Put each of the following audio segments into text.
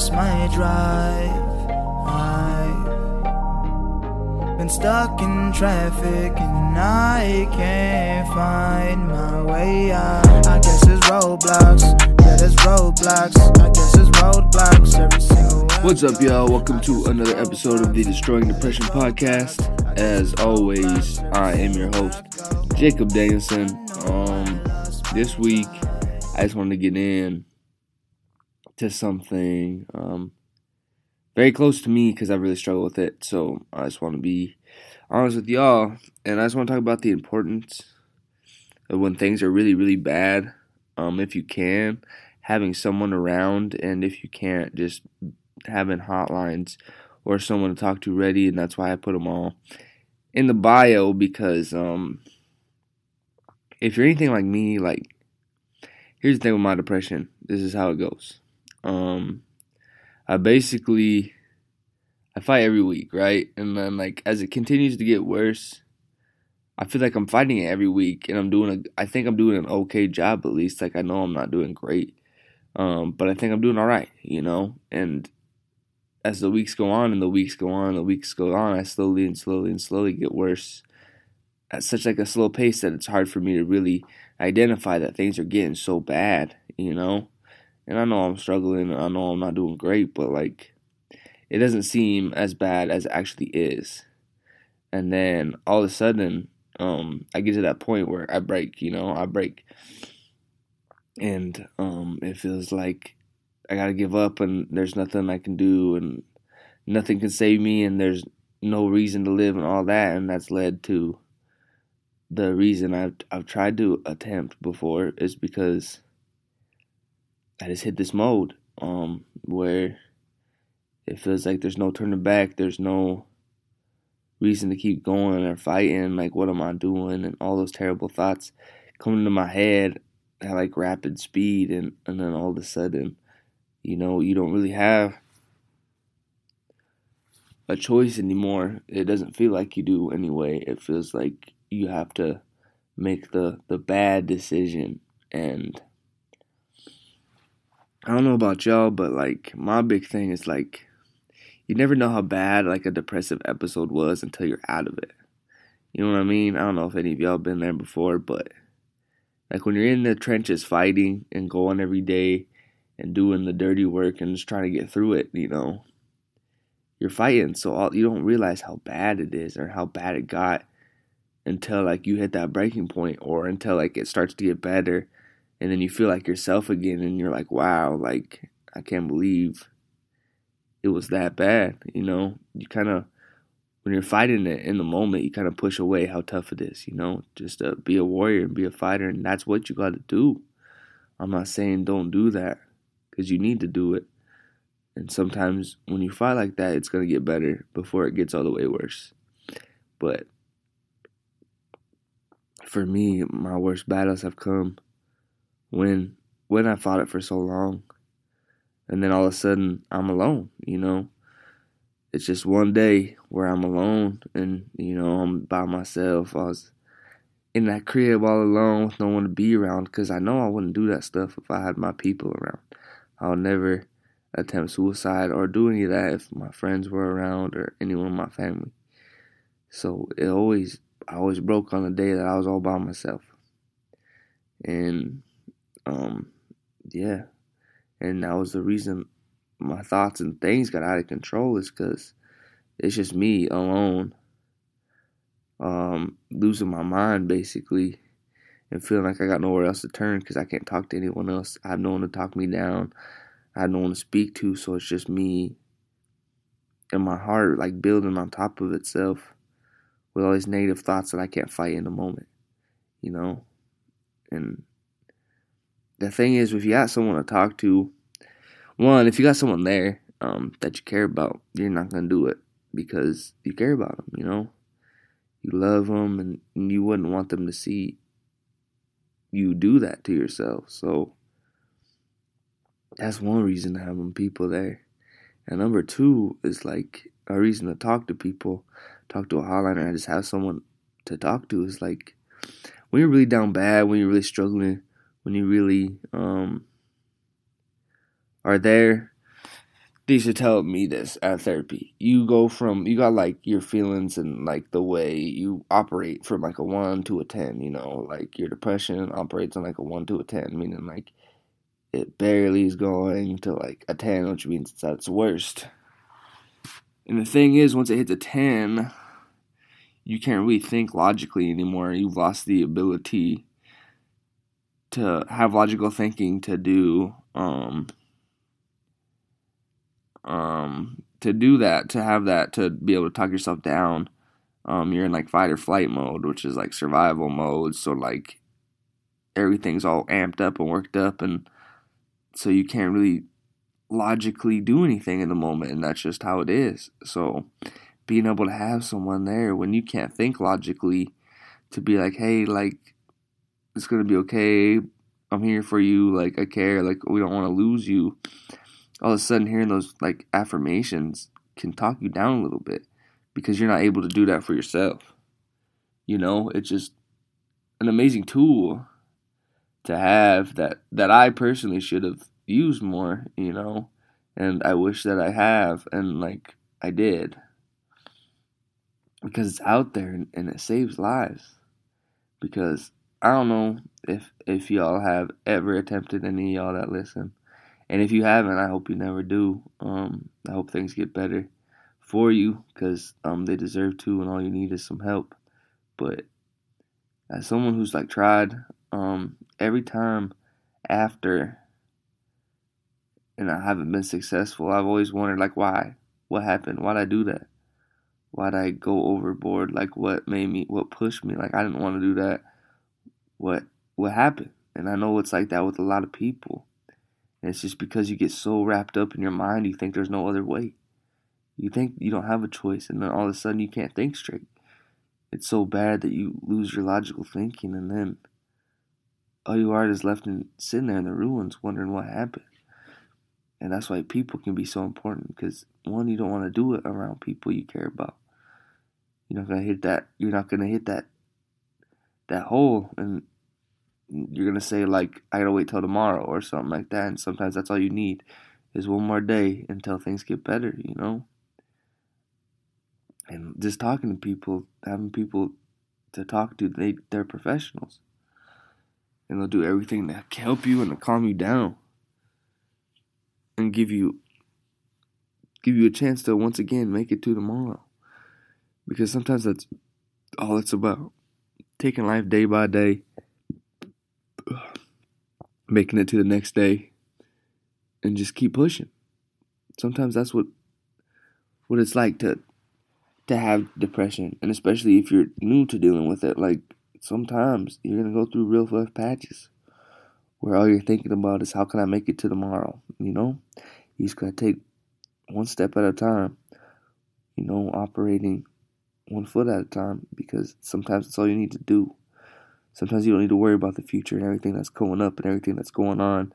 lost my drive. I've been stuck in traffic and I can't find my way out. I guess it's roadblocks. Yeah, there's roadblocks. I guess it's roadblocks every single. What's up, y'all? Welcome to another episode of the Destroying Depression podcast. As always, I am your host, Jacob Danielson. Um, this week, I just wanted to get in to something um, very close to me because I really struggle with it. So I just want to be honest with y'all, and I just want to talk about the importance of when things are really, really bad. Um, if you can, having someone around, and if you can't, just having hotlines or someone to talk to ready, and that's why I put them all in the bio because um, if you're anything like me, like here's the thing with my depression. This is how it goes. Um, I basically I fight every week, right? And then like as it continues to get worse, I feel like I'm fighting it every week, and I'm doing a. I think I'm doing an okay job at least. Like I know I'm not doing great, um, but I think I'm doing all right, you know. And as the weeks go on and the weeks go on, and the weeks go on, I slowly and slowly and slowly get worse at such like a slow pace that it's hard for me to really identify that things are getting so bad, you know. And I know I'm struggling. I know I'm not doing great, but like it doesn't seem as bad as it actually is. And then all of a sudden, um, I get to that point where I break. You know, I break, and um, it feels like I gotta give up, and there's nothing I can do, and nothing can save me, and there's no reason to live, and all that, and that's led to the reason I've I've tried to attempt before is because I just hit this mode um where it feels like there's no turning back, there's no reason to keep going or fighting, like what am I doing and all those terrible thoughts come into my head at like rapid speed and, and then all of a sudden, you know, you don't really have a choice anymore. It doesn't feel like you do anyway. It feels like you have to make the the bad decision and I don't know about y'all, but like my big thing is like you never know how bad like a depressive episode was until you're out of it. You know what I mean? I don't know if any of y'all been there before, but like when you're in the trenches fighting and going every day and doing the dirty work and just trying to get through it, you know, you're fighting, so all, you don't realize how bad it is or how bad it got until like you hit that breaking point or until like it starts to get better and then you feel like yourself again and you're like wow like i can't believe it was that bad you know? You kind of when you're fighting it in the moment you kind of push away how tough it is you know? Just be a warrior and be a fighter and that's what you got to do. I'm not saying don't do that because you need to do it. And sometimes when you fight like that it's going to get better before it gets all the way worse. But for me my worst battles have come when when I fought it for so long. And then all of a sudden I'm alone, you know. It's just one day where I'm alone and, you know, I'm by myself. I was in that crib all alone with no one to be around because I know I wouldn't do that stuff if I had my people around. I'll never attempt suicide or do any of that if my friends were around or anyone in my family. So it always I always broke on the day that I was all by myself. And um, yeah, and that was the reason my thoughts and things got out of control is because it's just me alone, um, losing my mind basically, and feeling like I got nowhere else to turn because I can't talk to anyone else. I have no one to talk me down. I have no one to speak to, so it's just me and my heart like building on top of itself with all these negative thoughts that I can't fight in the moment, you know, and the thing is, if you got someone to talk to, one, if you got someone there um, that you care about, you're not gonna do it because you care about them. You know, you love them, and, and you wouldn't want them to see you do that to yourself. So that's one reason to have them people there. And number two is like a reason to talk to people, talk to a hotliner, and just have someone to talk to. Is like when you're really down bad, when you're really struggling when you really um, are there, they should tell me this at therapy. You go from you got like your feelings and like the way you operate from like a one to a ten. You know, like your depression operates on like a one to a ten, meaning like it barely is going to like a ten, which means it's at its worst. And the thing is, once it hits a ten, you can't really think logically anymore. You've lost the ability to have logical thinking to do um um, to do that, to have that, to be able to talk yourself down, um, you're in like fight or flight mode, which is like survival mode. So like everything's all amped up and worked up, and so you can't really logically do anything in the moment, and that's just how it is. So being able to have someone there when you can't think logically, to be like, hey, like it's gonna be okay. I'm here for you. Like I care. Like we don't want to lose you all of a sudden hearing those like affirmations can talk you down a little bit because you're not able to do that for yourself. You know, it's just an amazing tool to have that that I personally should have used more, you know, and I wish that I have and like I did because it's out there and, and it saves lives because I don't know if if y'all have ever attempted any of y'all that listen. And if you haven't, I hope you never do. Um, I hope things get better for you because um, they deserve to, and all you need is some help. But as someone who's like tried um, every time after, and I haven't been successful, I've always wondered like why, what happened, why'd I do that, why'd I go overboard, like what made me, what pushed me, like I didn't want to do that, what what happened, and I know it's like that with a lot of people and it's just because you get so wrapped up in your mind, you think there's no other way. You think you don't have a choice, and then all of a sudden you can't think straight. It's so bad that you lose your logical thinking, and then all you are is left in, sitting there in the ruins wondering what happened. And that's why people can be so important because one, you don't want to do it around people you care about. You're not gonna hit that. You're not gonna hit that that hole, and you're gonna say like I gotta wait till tomorrow or something like that. And sometimes that's all you need is one more day until things get better, you know. And just talking to people, having people to talk to, they they're professionals, and they'll do everything to help you and to calm you down, and give you give you a chance to once again make it to tomorrow. Because sometimes that's all it's about. Taking life day by day making it to the next day and just keep pushing. Sometimes that's what what it's like to to have depression and especially if you're new to dealing with it like sometimes you're going to go through real rough patches where all you're thinking about is how can I make it to tomorrow, you know? You just got to take one step at a time. You know, operating one foot at a time because sometimes it's all you need to do. Sometimes you don't need to worry about the future and everything that's going up and everything that's going on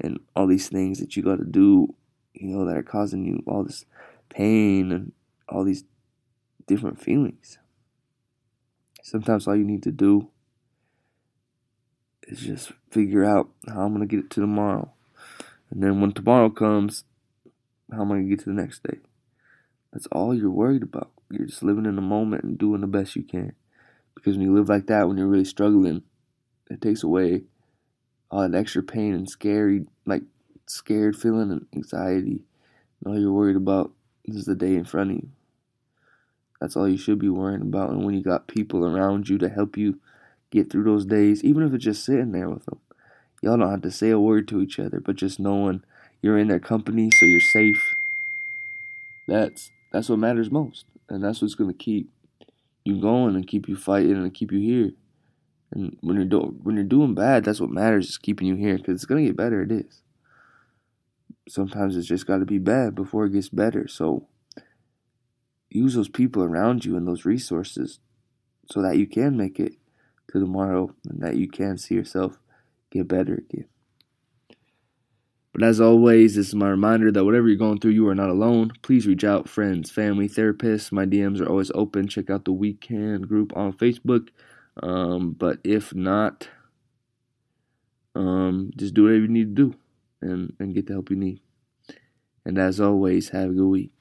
and all these things that you got to do, you know, that are causing you all this pain and all these different feelings. Sometimes all you need to do is just figure out how I'm going to get it to tomorrow. And then when tomorrow comes, how am I going to get to the next day? That's all you're worried about. You're just living in the moment and doing the best you can. Because when you live like that, when you're really struggling, it takes away all that extra pain and scary, like scared feeling and anxiety. And all you're worried about is the day in front of you. That's all you should be worrying about. And when you got people around you to help you get through those days, even if it's just sitting there with them, y'all don't have to say a word to each other, but just knowing you're in their company, so you're safe. That's that's what matters most, and that's what's gonna keep you going and keep you fighting and keep you here. And when you're doing when you're doing bad, that's what matters is keeping you here because it's gonna get better. It is. Sometimes it's just got to be bad before it gets better. So use those people around you and those resources so that you can make it to tomorrow and that you can see yourself get better again. But as always, this is my reminder that whatever you're going through, you are not alone. Please reach out, friends, family, therapists. My DMs are always open. Check out the Weekend group on Facebook. Um, but if not, um, just do whatever you need to do and, and get the help you need. And as always, have a good week.